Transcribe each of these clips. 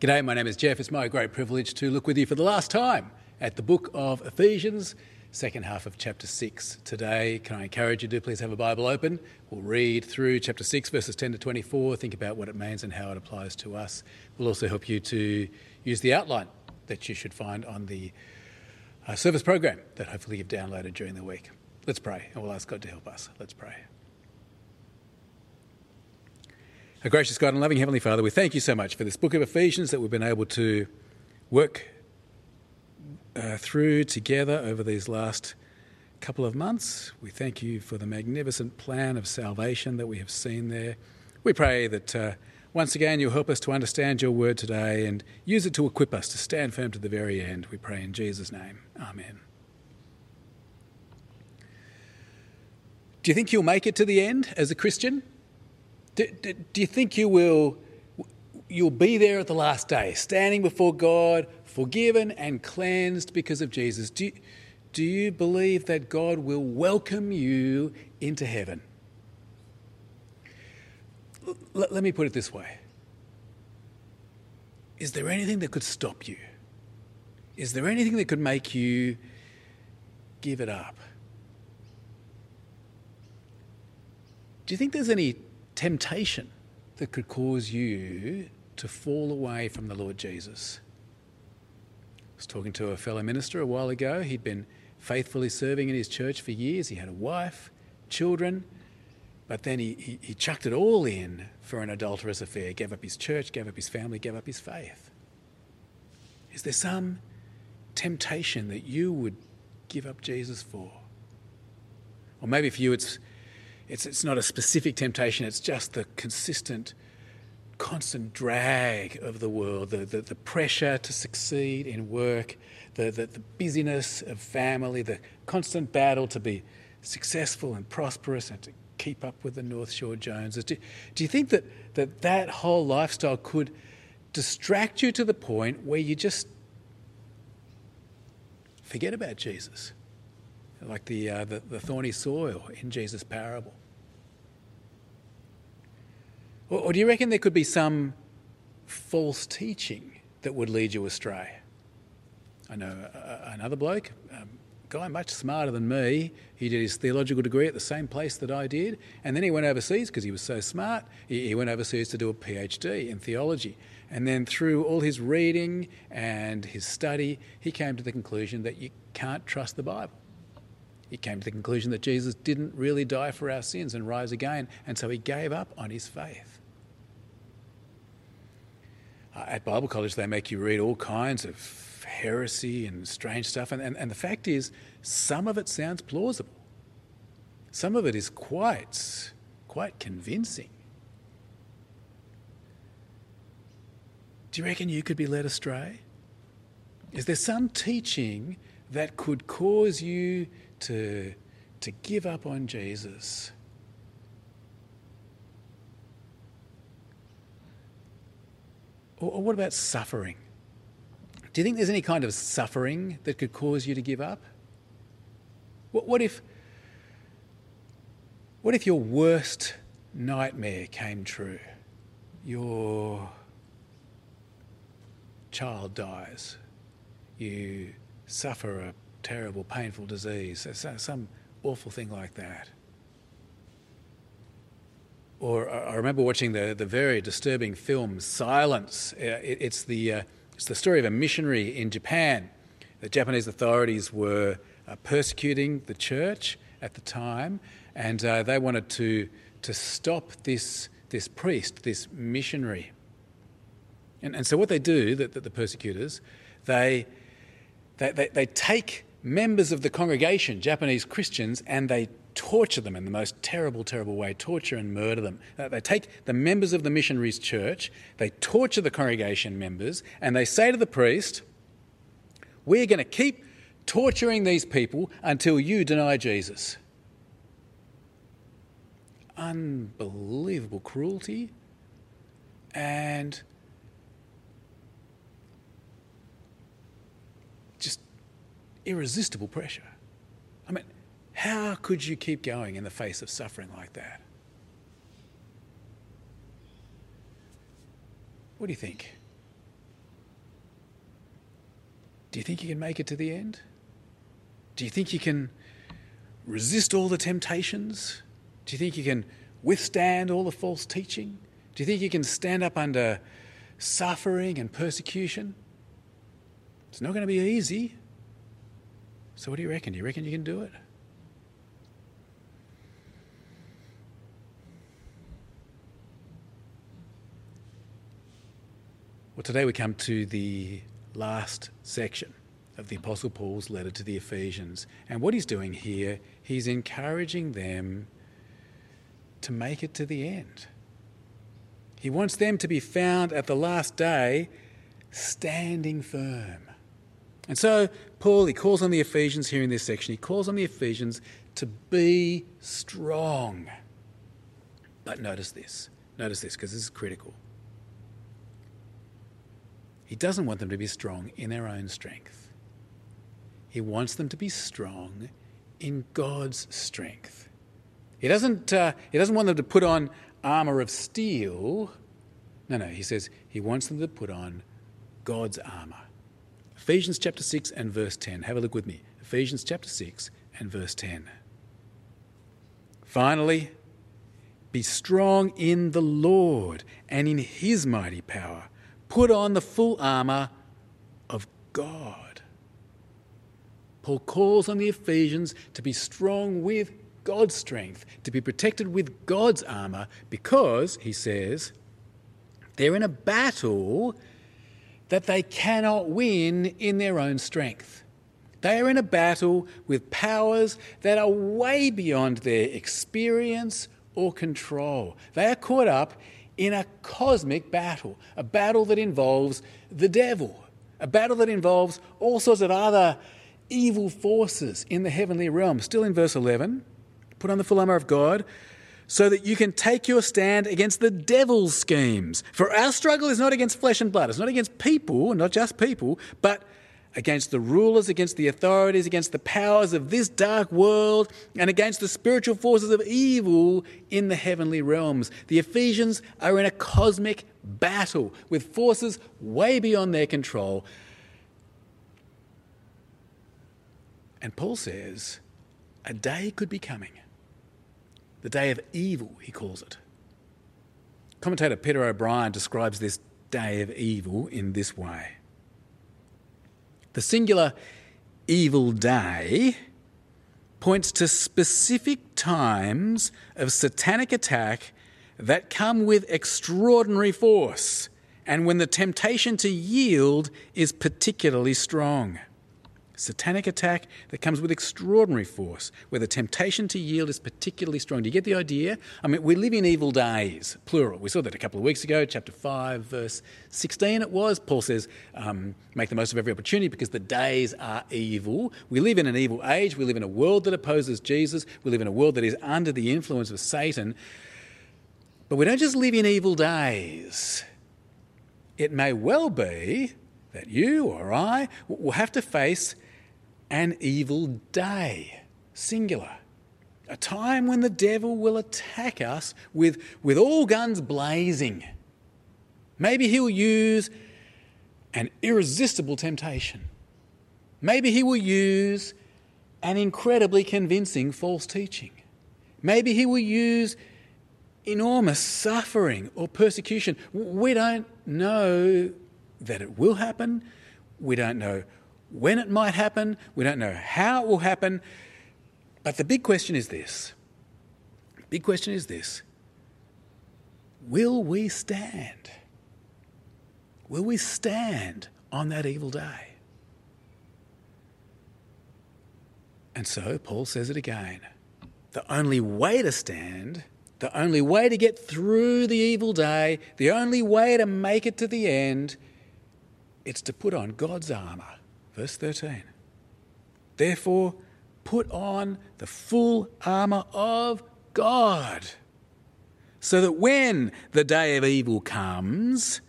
G'day, my name is Jeff. It's my great privilege to look with you for the last time at the book of Ephesians, second half of chapter 6. Today, can I encourage you to please have a Bible open? We'll read through chapter 6, verses 10 to 24, think about what it means and how it applies to us. We'll also help you to use the outline that you should find on the uh, service program that hopefully you've downloaded during the week. Let's pray, and we'll ask God to help us. Let's pray. Our gracious God and loving Heavenly Father, we thank you so much for this book of Ephesians that we've been able to work uh, through together over these last couple of months. We thank you for the magnificent plan of salvation that we have seen there. We pray that uh, once again you'll help us to understand your word today and use it to equip us to stand firm to the very end. We pray in Jesus' name. Amen. Do you think you'll make it to the end as a Christian? Do, do, do, you think you will you'll be there at the last day, standing before God, forgiven and cleansed because of Jesus? Do, do you believe that God will welcome you into heaven? L- let me put it this way Is there anything that could stop you? Is there anything that could make you give it up? Do you think there's any temptation that could cause you to fall away from the Lord Jesus. I was talking to a fellow minister a while ago. He'd been faithfully serving in his church for years. He had a wife, children, but then he, he, he chucked it all in for an adulterous affair, gave up his church, gave up his family, gave up his faith. Is there some temptation that you would give up Jesus for? Or maybe for you it's it's, it's not a specific temptation, it's just the consistent, constant drag of the world, the, the, the pressure to succeed in work, the, the, the busyness of family, the constant battle to be successful and prosperous and to keep up with the North Shore Joneses. Do, do you think that, that that whole lifestyle could distract you to the point where you just forget about Jesus? Like the, uh, the, the thorny soil in Jesus' parable. Or, or do you reckon there could be some false teaching that would lead you astray? I know uh, uh, another bloke, a guy much smarter than me. He did his theological degree at the same place that I did, and then he went overseas because he was so smart. He, he went overseas to do a PhD in theology. And then through all his reading and his study, he came to the conclusion that you can't trust the Bible. He came to the conclusion that Jesus didn't really die for our sins and rise again, and so he gave up on his faith. Uh, at Bible college, they make you read all kinds of heresy and strange stuff. And, and, and the fact is, some of it sounds plausible. Some of it is quite, quite convincing. Do you reckon you could be led astray? Is there some teaching that could cause you to, to give up on Jesus? Or, what about suffering? Do you think there's any kind of suffering that could cause you to give up? What, what if what if your worst nightmare came true? Your child dies. You suffer a terrible, painful disease, uh, some awful thing like that. Or I remember watching the, the very disturbing film Silence. Uh, it, it's, the, uh, it's the story of a missionary in Japan. The Japanese authorities were uh, persecuting the church at the time, and uh, they wanted to, to stop this, this priest, this missionary. And, and so, what they do, the, the, the persecutors, they, they, they, they take members of the congregation, Japanese Christians, and they torture them in the most terrible, terrible way, torture and murder them. Uh, they take the members of the missionaries' church, they torture the congregation members, and they say to the priest, We're going to keep torturing these people until you deny Jesus. Unbelievable cruelty and just irresistible pressure. I mean, how could you keep going in the face of suffering like that? What do you think? Do you think you can make it to the end? Do you think you can resist all the temptations? Do you think you can withstand all the false teaching? Do you think you can stand up under suffering and persecution? It's not going to be easy. So, what do you reckon? Do you reckon you can do it? Well, today we come to the last section of the Apostle Paul's letter to the Ephesians. And what he's doing here, he's encouraging them to make it to the end. He wants them to be found at the last day standing firm. And so, Paul, he calls on the Ephesians here in this section, he calls on the Ephesians to be strong. But notice this. Notice this, because this is critical. He doesn't want them to be strong in their own strength. He wants them to be strong in God's strength. He doesn't, uh, he doesn't want them to put on armour of steel. No, no, he says he wants them to put on God's armour. Ephesians chapter 6 and verse 10. Have a look with me. Ephesians chapter 6 and verse 10. Finally, be strong in the Lord and in his mighty power put on the full armour of God. Paul calls on the Ephesians to be strong with God's strength, to be protected with God's armour, because, he says, they're in a battle that they cannot win in their own strength. They are in a battle with powers that are way beyond their experience or control. They are caught up in a cosmic battle, a battle that involves the devil, a battle that involves all sorts of other evil forces in the heavenly realm. Still in verse 11, put on the full armour of God so that you can take your stand against the devil's schemes. For our struggle is not against flesh and blood, it's not against people, not just people, but against the rulers, against the authorities, against the powers of this dark world, and against the spiritual forces of evil in the heavenly realms. The Ephesians are in a cosmic battle with forces way beyond their control. And Paul says a day could be coming. The day of evil, he calls it. Commentator Peter O'Brien describes this day of evil in this way. The singular evil day points to specific times of satanic attack that come with extraordinary force and when the temptation to yield is particularly strong satanic attack that comes with extraordinary force, where the temptation to yield is particularly strong. Do you get the idea? I mean, we live in evil days, plural. We saw that a couple of weeks ago, chapter 5, verse 16 it was. Paul says, um, make the most of every opportunity because the days are evil. We live in an evil age. We live in a world that opposes Jesus. We live in a world that is under the influence of Satan. But we don't just live in evil days. It may well be that you or I will have to face an evil day, singular. A time when the devil will attack us with, with all guns blazing. Maybe he'll use an irresistible temptation. Maybe he will use an incredibly convincing false teaching. Maybe he will use enormous suffering or persecution. We don't know that it will happen. We don't know when it might happen, we don't know how it will happen. But the big question is this big question is this Will we stand? Will we stand on that evil day? And so Paul says it again. The only way to stand, the only way to get through the evil day, the only way to make it to the end, it's to put on God's armour. Verse 13. Therefore, put on the full armour of God, so that when the day of evil comes,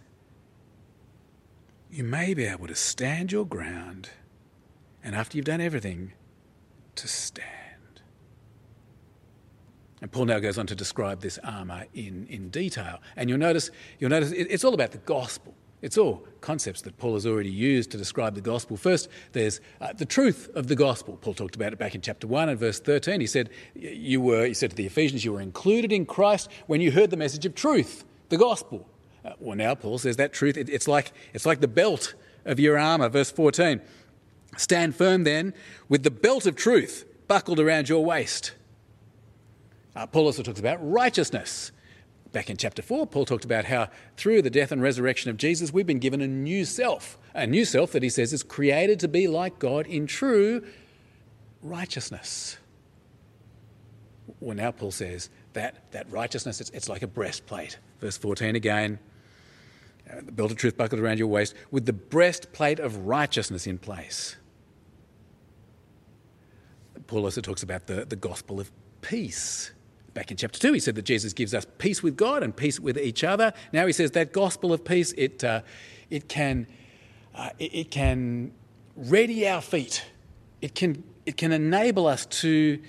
you may be able to stand your ground, and after you've done everything, to stand. And Paul now goes on to describe this armour in, in detail. And you'll notice, you'll notice it's all about the gospel. It's all concepts that Paul has already used to describe the gospel. First, there's uh, the truth of the gospel. Paul talked about it back in chapter 1 and verse 13. He said, you were, he said to the Ephesians, you were included in Christ when you heard the message of truth, the gospel. Uh, well, now Paul says that truth, it, it's, like, it's like the belt of your armour. Verse 14. Stand firm then with the belt of truth buckled around your waist. Uh, Paul also talks about righteousness. Back in chapter 4, Paul talked about how through the death and resurrection of Jesus, we've been given a new self. A new self that he says is created to be like God in true righteousness. Well, now Paul says that, that righteousness, it's, it's like a breastplate. Verse 14 again the belt of truth buckled around your waist, with the breastplate of righteousness in place. Paul also talks about the, the gospel of peace. Back in chapter 2, he said that Jesus gives us peace with God and peace with each other. Now he says that gospel of peace, it, uh, it, can, uh, it, it can ready our feet. It can, it can enable us to,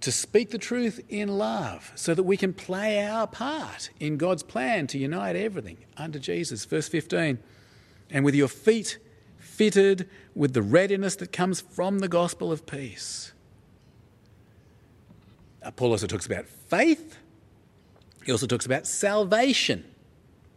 to speak the truth in love so that we can play our part in God's plan to unite everything under Jesus. Verse 15, and with your feet fitted with the readiness that comes from the gospel of peace. Uh, Paul also talks about faith. He also talks about salvation.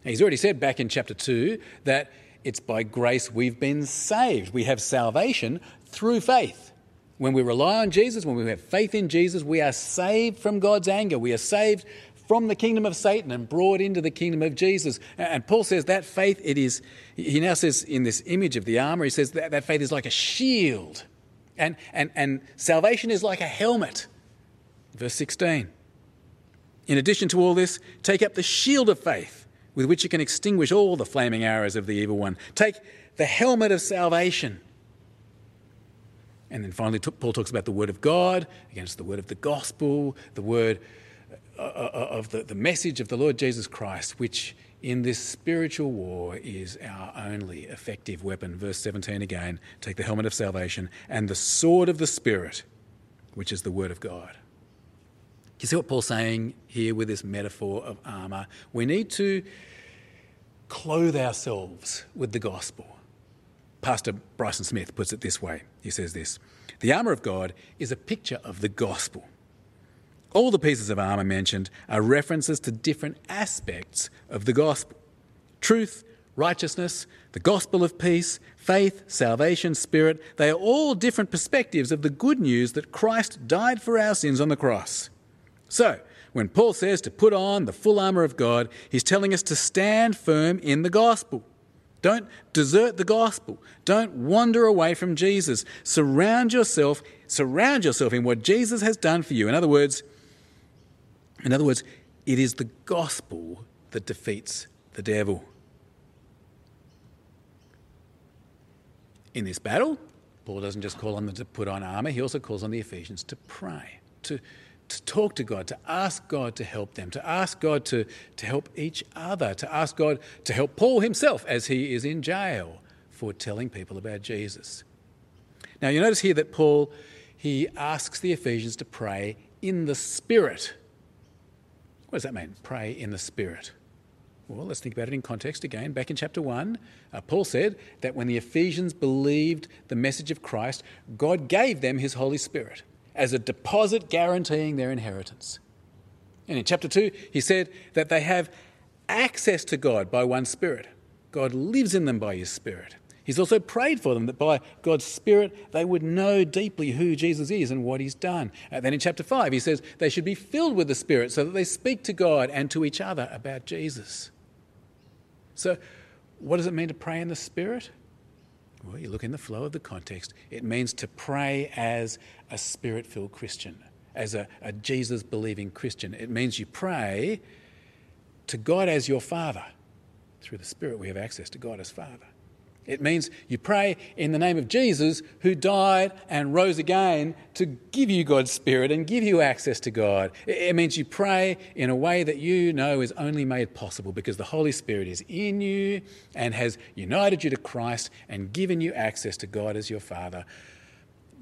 He's already said back in chapter 2 that it's by grace we've been saved. We have salvation through faith. When we rely on Jesus, when we have faith in Jesus, we are saved from God's anger. We are saved from the kingdom of Satan and brought into the kingdom of Jesus. And Paul says that faith, it is, he now says in this image of the armor, he says that, that faith is like a shield. And, and, and salvation is like a helmet. Verse 16. In addition to all this, take up the shield of faith with which you can extinguish all the flaming arrows of the evil one. Take the helmet of salvation and then finally, Paul talks about the word of God against the word of the gospel, the word uh, uh, of the, the message of the Lord Jesus Christ, which in this spiritual war is our only effective weapon. Verse 17 again take the helmet of salvation and the sword of the Spirit, which is the word of God. You see what Paul's saying here with this metaphor of armour? We need to clothe ourselves with the gospel. Pastor Bryson Smith puts it this way he says this The armour of God is a picture of the gospel. All the pieces of armour mentioned are references to different aspects of the gospel truth, righteousness, the gospel of peace, faith, salvation, spirit. They are all different perspectives of the good news that Christ died for our sins on the cross. So, when Paul says to put on the full armour of God, he's telling us to stand firm in the gospel. Don't desert the gospel. Don't wander away from Jesus. Surround yourself, surround yourself in what Jesus has done for you. In other words, in other words, it is the gospel that defeats the devil. In this battle, Paul doesn't just call on them to put on armor, he also calls on the Ephesians to pray, to to talk to God, to ask God to help them, to ask God to, to help each other, to ask God to help Paul himself as he is in jail for telling people about Jesus. Now, you notice here that Paul, he asks the Ephesians to pray in the Spirit. What does that mean? Pray in the Spirit. Well, let's think about it in context again. Back in chapter 1, uh, Paul said that when the Ephesians believed the message of Christ, God gave them his Holy Spirit as a deposit guaranteeing their inheritance. And in chapter 2, he said that they have access to God by one Spirit. God lives in them by His Spirit. He's also prayed for them that by God's Spirit they would know deeply who Jesus is and what He's done. And then in chapter 5, he says they should be filled with the Spirit so that they speak to God and to each other about Jesus. So, what does it mean to pray in the Spirit? Well, you look in the flow of the context, it means to pray as a spirit filled Christian, as a, a Jesus believing Christian. It means you pray to God as your Father. Through the Spirit, we have access to God as Father. It means you pray in the name of Jesus, who died and rose again to give you God's Spirit and give you access to God. It means you pray in a way that you know is only made possible because the Holy Spirit is in you and has united you to Christ and given you access to God as your Father.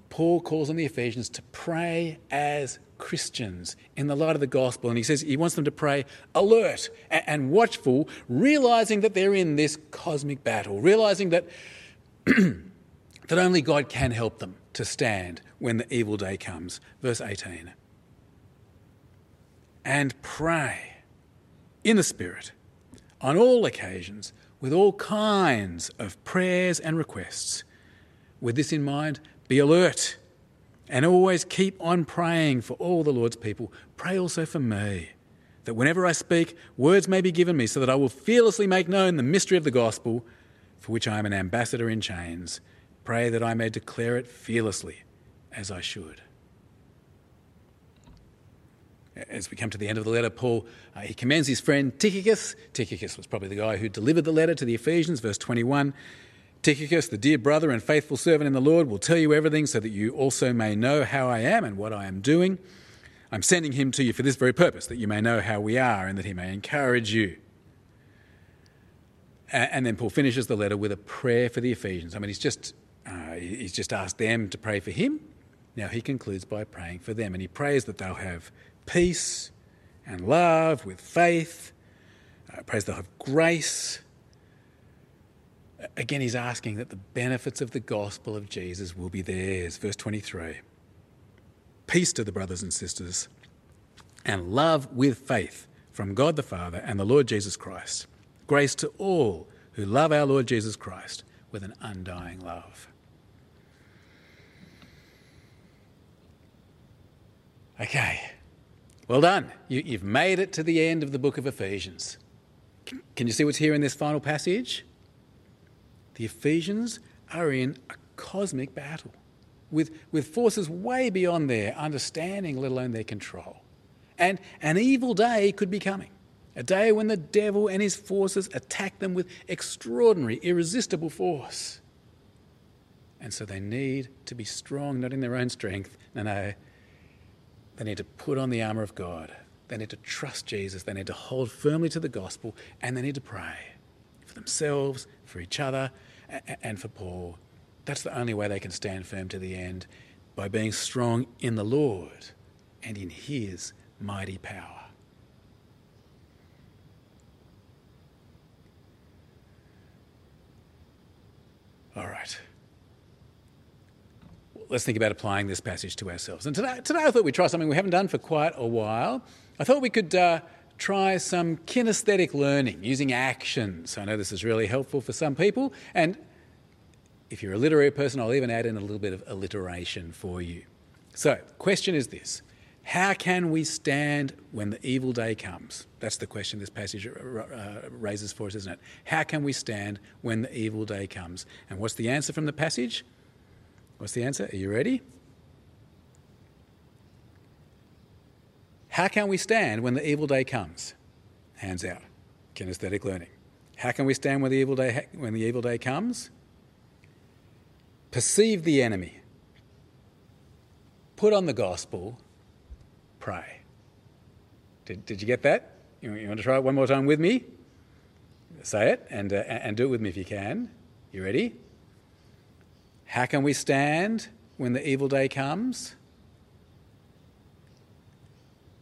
Paul calls on the Ephesians to pray as Christians in the light of the gospel. And he says he wants them to pray alert and watchful, realizing that they're in this cosmic battle, realizing that, that only God can help them to stand when the evil day comes. Verse 18. And pray in the Spirit on all occasions with all kinds of prayers and requests. With this in mind, be alert and always keep on praying for all the Lord's people. Pray also for me, that whenever I speak, words may be given me, so that I will fearlessly make known the mystery of the gospel, for which I am an ambassador in chains. Pray that I may declare it fearlessly, as I should. As we come to the end of the letter, Paul uh, he commends his friend Tychicus. Tychicus was probably the guy who delivered the letter to the Ephesians, verse 21. Tychicus, the dear brother and faithful servant in the Lord, will tell you everything so that you also may know how I am and what I am doing. I'm sending him to you for this very purpose, that you may know how we are and that he may encourage you. And then Paul finishes the letter with a prayer for the Ephesians. I mean, he's just, uh, he's just asked them to pray for him. Now he concludes by praying for them, and he prays that they'll have peace and love with faith, uh, prays they'll have grace Again, he's asking that the benefits of the gospel of Jesus will be theirs. Verse 23 Peace to the brothers and sisters, and love with faith from God the Father and the Lord Jesus Christ. Grace to all who love our Lord Jesus Christ with an undying love. Okay, well done. You, have made it to the end of the book of Ephesians. Can you see what's here in this final passage? The Ephesians are in a cosmic battle with, with forces way beyond their understanding, let alone their control. And an evil day could be coming. A day when the devil and his forces attack them with extraordinary, irresistible force. And so they need to be strong, not in their own strength. No, no. They need to put on the armour of God. They need to trust Jesus. They need to hold firmly to the gospel. And they need to pray for themselves, for each other, and for Paul. That's the only way they can stand firm to the end by being strong in the Lord and in His mighty power. All right. Let's think about applying this passage to ourselves. And today, today I thought we'd try something we haven't done for quite a while. I thought we could uh, try some kinesthetic learning using actions. I know this is really helpful for some people, and if you're a literary person, I'll even add in a little bit of alliteration for you. So, question is this How can we stand when the evil day comes? That's the question this passage uh, raises for us, isn't it? How can we stand when the evil day comes? And what's the answer from the passage? What's the answer? Are you ready? How can we stand when the evil day comes? Hands out. Kinesthetic learning. How can we stand when the evil day, when the evil day comes? Perceive the enemy. Put on the gospel. Pray. Did, did you get that? You, you want to try it one more time with me? Say it and, uh, and do it with me if you can. You ready? How can we stand when the evil day comes?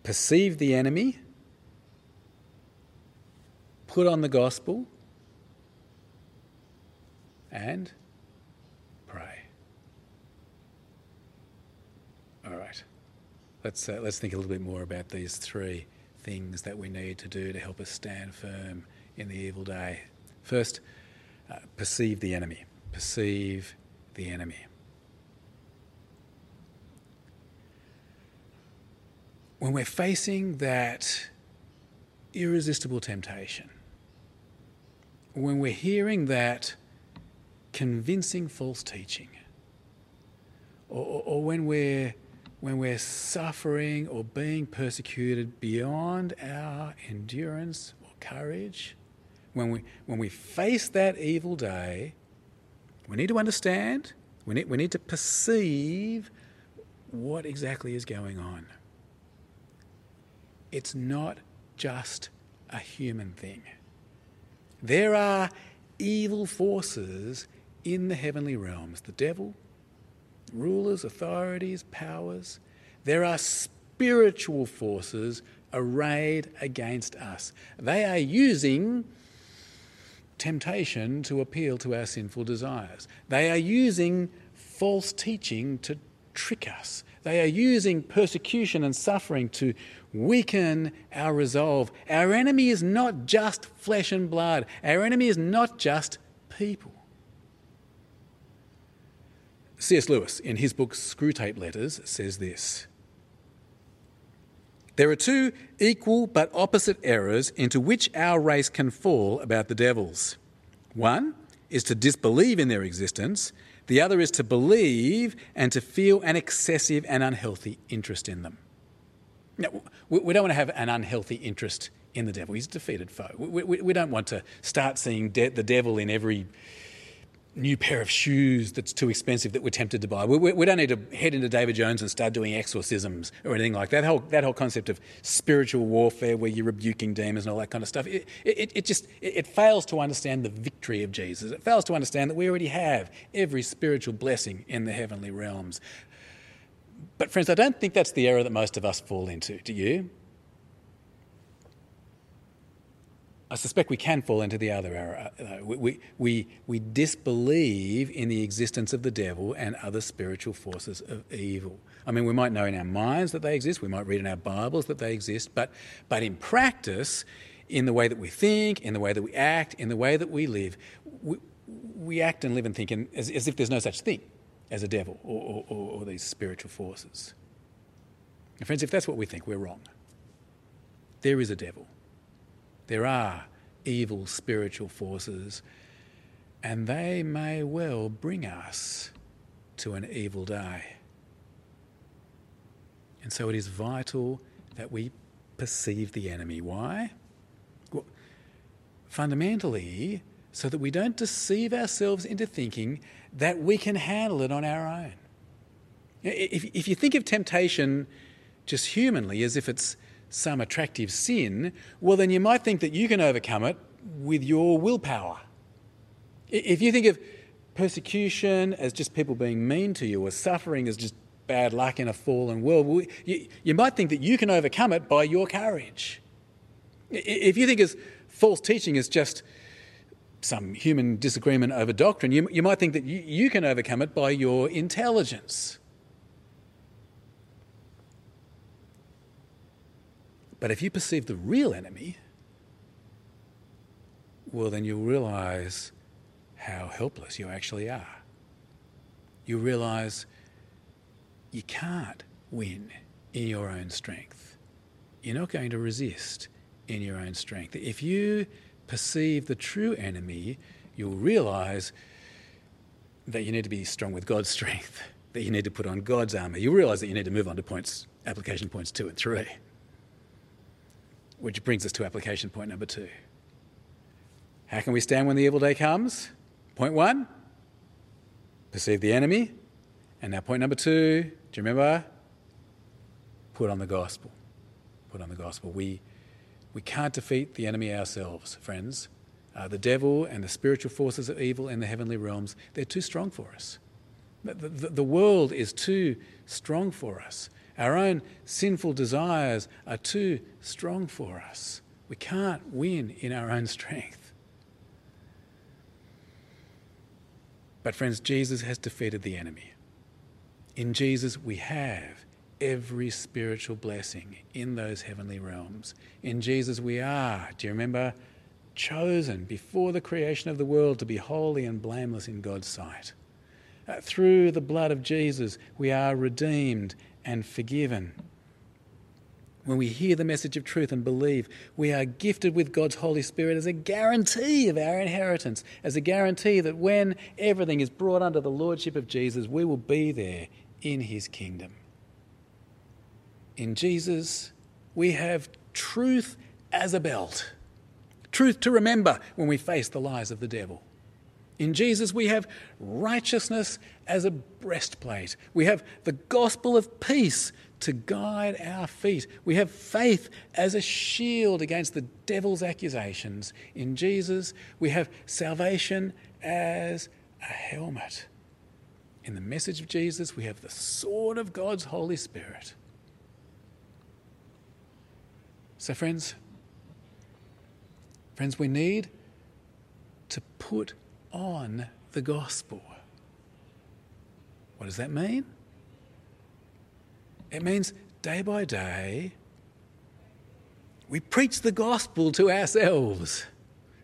Perceive the enemy, put on the gospel, and pray. All right. Let's, uh, let's think a little bit more about these three things that we need to do to help us stand firm in the evil day. First, uh, perceive the enemy. Perceive the enemy. When we're facing that irresistible temptation, when we're hearing that convincing false teaching, or, or, when we're when we're suffering or being persecuted beyond our endurance or courage, when we when we face that evil day, we need to understand, we need, we need to perceive what exactly is going on it's not just a human thing. There are evil forces in the heavenly realms the devil, rulers, authorities, powers. There are spiritual forces arrayed against us. They are using temptation to appeal to our sinful desires. They are using false teaching to trick us. They are using persecution and suffering to weaken our resolve. Our enemy is not just flesh and blood, our enemy is not just people. C.S. Lewis, in his book Screwtape Letters, says this There are two equal but opposite errors into which our race can fall about the devils. One is to disbelieve in their existence, the other is to believe and to feel an excessive and unhealthy interest in them. Now, we don't want to have an unhealthy interest in the devil. He's a defeated foe. We, don't want to start seeing the devil in every new pair of shoes that's too expensive that we're tempted to buy. We, we, we, don't need to head into David Jones and start doing exorcisms or anything like that. That whole, that whole concept of spiritual warfare where you're rebuking demons and all that kind of stuff, it, it, it just it, it fails to understand the victory of Jesus. It fails to understand that we already have every spiritual blessing in the heavenly realms. But, friends, I don't think that's the error that most of us fall into. Do you? I suspect we can fall into the other error. Uh, we, we, we disbelieve in the existence of the devil and other spiritual forces of evil. I mean, we might know in our minds that they exist, we might read in our Bibles that they exist, but, but in practice, in the way that we think, in the way that we act, in the way that we live, we, we act and live and think in, as, as if there's no such thing as a devil or, or, or these spiritual forces. And friends, if that's what we think, we're wrong. There is a devil. There are evil spiritual forces, and they may well bring us to an evil day. And so it is vital that we perceive the enemy. Why? Well, fundamentally, so that we don't deceive ourselves into thinking that we can handle it on our own. If, if you think of temptation just humanly as if it's some attractive sin, well, then you might think that you can overcome it with your willpower. If you think of persecution as just people being mean to you or suffering as just bad luck in a fallen world, you, you might think that you can overcome it by your courage. If you think of false teaching as just some human disagreement over doctrine, you, you might think that you, you can overcome it by your intelligence. But if you perceive the real enemy, well, then you'll realize how helpless you actually are. You realize you can't win in your own strength. You're not going to resist in your own strength. If you perceive the true enemy, you'll realize that you need to be strong with God's strength, that you need to put on God's armour. You'll realize that you need to move on to points, application points two and three. Which brings us to application point number two. How can we stand when the evil day comes? Point one, perceive the enemy. And now, point number two, do you remember? Put on the gospel. Put on the gospel. We, we can't defeat the enemy ourselves, friends. Uh, the devil and the spiritual forces of evil in the heavenly realms, they're too strong for us. The, the, the world is too strong for us. Our own sinful desires are too strong for us. We can't win in our own strength. But, friends, Jesus has defeated the enemy. In Jesus, we have every spiritual blessing in those heavenly realms. In Jesus, we are, do you remember, chosen before the creation of the world to be holy and blameless in God's sight. Uh, through the blood of Jesus, we are redeemed and forgiven. When we hear the message of truth and believe, we are gifted with God's Holy Spirit as a guarantee of our inheritance, as a guarantee that when everything is brought under the lordship of Jesus, we will be there in his kingdom. In Jesus, we have truth as a belt, truth to remember when we face the lies of the devil. In Jesus, we have righteousness as a breastplate. We have the gospel of peace to guide our feet. We have faith as a shield against the devil's accusations. In Jesus, we have salvation as a helmet. In the message of Jesus, we have the sword of God's Holy Spirit. So, friends, friends, we need to put on the gospel. What does that mean? It means day by day, we preach the gospel to ourselves.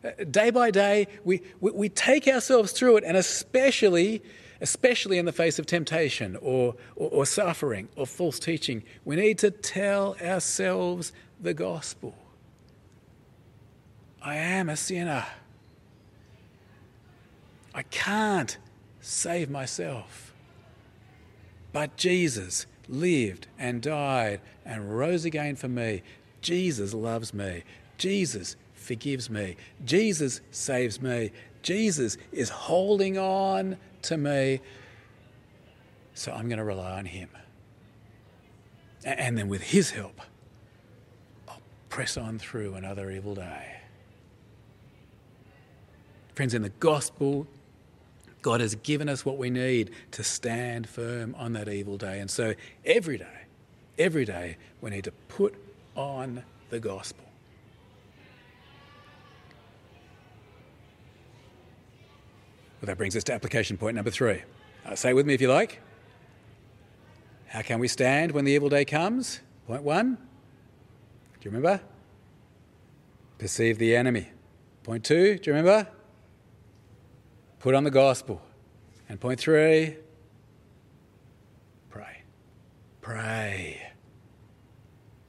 Uh, day by day, we, we, we, take ourselves through it, and especially, especially in the face of temptation or, or, or suffering or false teaching, we need to tell ourselves the gospel. I am a sinner. I can't save myself. But Jesus lived and died and rose again for me. Jesus loves me. Jesus forgives me. Jesus saves me. Jesus is holding on to me. So I'm going to rely on him. And then with his help, I'll press on through another evil day. Friends, in the gospel, God has given us what we need to stand firm on that evil day. And so every day, every day, we need to put on the gospel. Well, that brings us to application point number three. Uh, say with me if you like. How can we stand when the evil day comes? Point one. Do you remember? Perceive the enemy. Point two. Do you remember? Put on the gospel. And point three. Pray. Pray.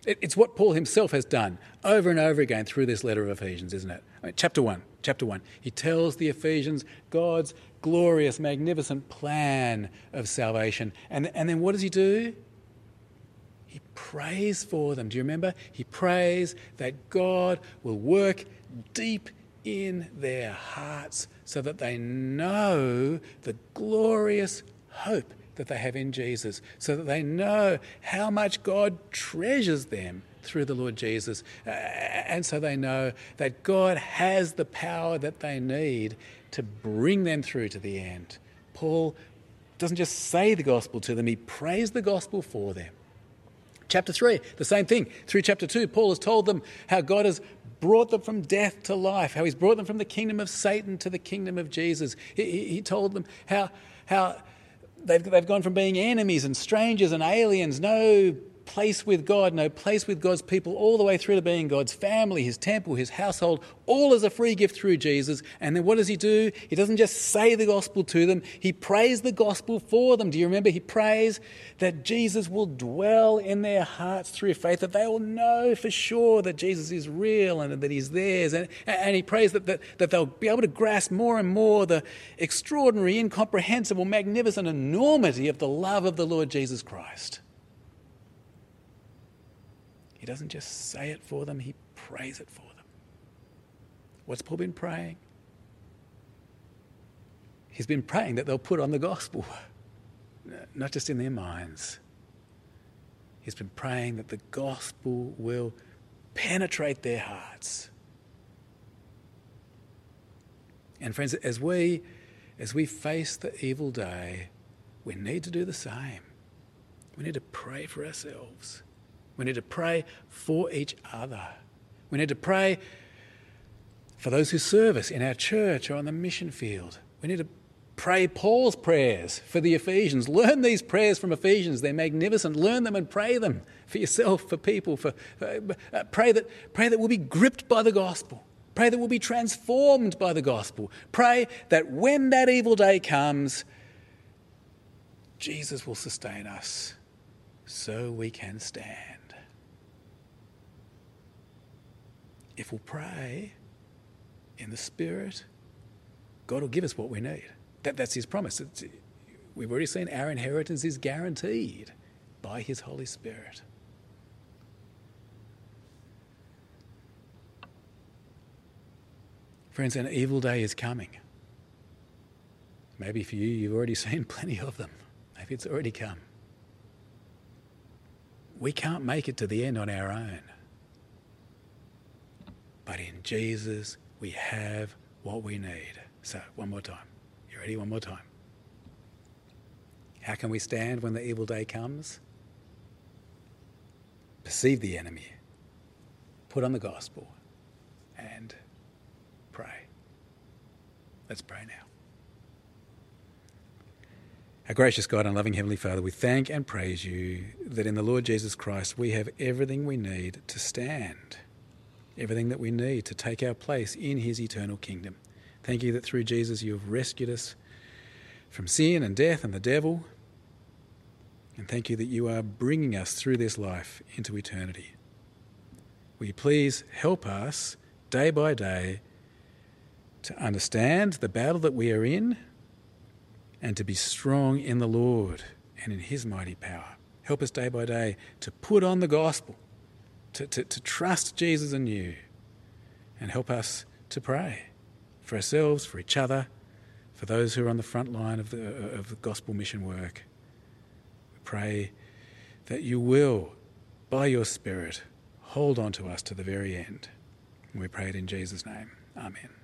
It's what Paul himself has done over and over again through this letter of Ephesians, isn't it? I mean, chapter 1, chapter 1. He tells the Ephesians God's glorious, magnificent plan of salvation. And, and then what does he do? He prays for them. Do you remember? He prays that God will work deep in their hearts so that they know the glorious hope that they have in Jesus, so that they know how much God treasures them through the Lord Jesus. Uh, and so they know that God has the power that they need to bring them through to the end. Paul doesn't just say the gospel to them, he prays the gospel for them. Chapter 3, the same thing. Through chapter 2, Paul has told them how God has brought them from death to life, how he's brought them from the kingdom of Satan to the kingdom of Jesus. He, he, told them how, how they've, they've gone from being enemies and strangers and aliens, no place with God, no place with God's people, all the way through to being God's family, his temple, his household, all as a free gift through Jesus. And then what does he do? He doesn't just say the gospel to them, he prays the gospel for them. Do you remember? He prays that Jesus will dwell in their hearts through faith, that they will know for sure that Jesus is real and that he's theirs. And, and he prays that, that, that they'll be able to grasp more and more the extraordinary, incomprehensible, magnificent enormity of the love of the Lord Jesus Christ. He doesn't just say it for them, he prays it for them. What's Paul been praying? He's been praying that they'll put on the gospel, not just in their minds. He's been praying that the gospel will penetrate their hearts. And friends, as we as we face the evil day, we need to do the same. We need to pray for ourselves. We need to pray for each other. We need to pray for those who serve us in our church or on the mission field. We need to pray Paul's prayers for the Ephesians. Learn these prayers from Ephesians. They're magnificent. Learn them and pray them for yourself, for people. For, uh, pray that pray that we'll be gripped by the gospel. Pray that we'll be transformed by the gospel. Pray that when that evil day comes, Jesus will sustain us so we can stand. If we'll pray in the Spirit, God will give us what we need. That, that's His promise. It's, we've already seen our inheritance is guaranteed by His Holy Spirit. Friends, an evil day is coming. Maybe for you, you've already seen plenty of them. Maybe it's already come. We can't make it to the end on our own. But in Jesus, we have what we need. So, one more time. You ready? One more time. How can we stand when the evil day comes? Perceive the enemy. put on the gospel and pray. Let's pray now. Our gracious God and loving Heavenly Father, we thank and praise you that in the Lord Jesus Christ we have everything we need to stand, everything that we need to take our place in His eternal kingdom. Thank you that through Jesus you have rescued us from sin and death and the devil. And thank you that you are bringing us through this life into eternity. Will you please help us day by day to understand the battle that we are in and to be strong in the Lord and in His mighty power. Help us day by day to put on the gospel, to, to, to trust Jesus and you, and help us to pray for ourselves, for each other, for those who are on the front line of the, of the gospel mission work. We pray that you will, by your Spirit, hold on to us to the very end. We pray it in Jesus' name. Amen.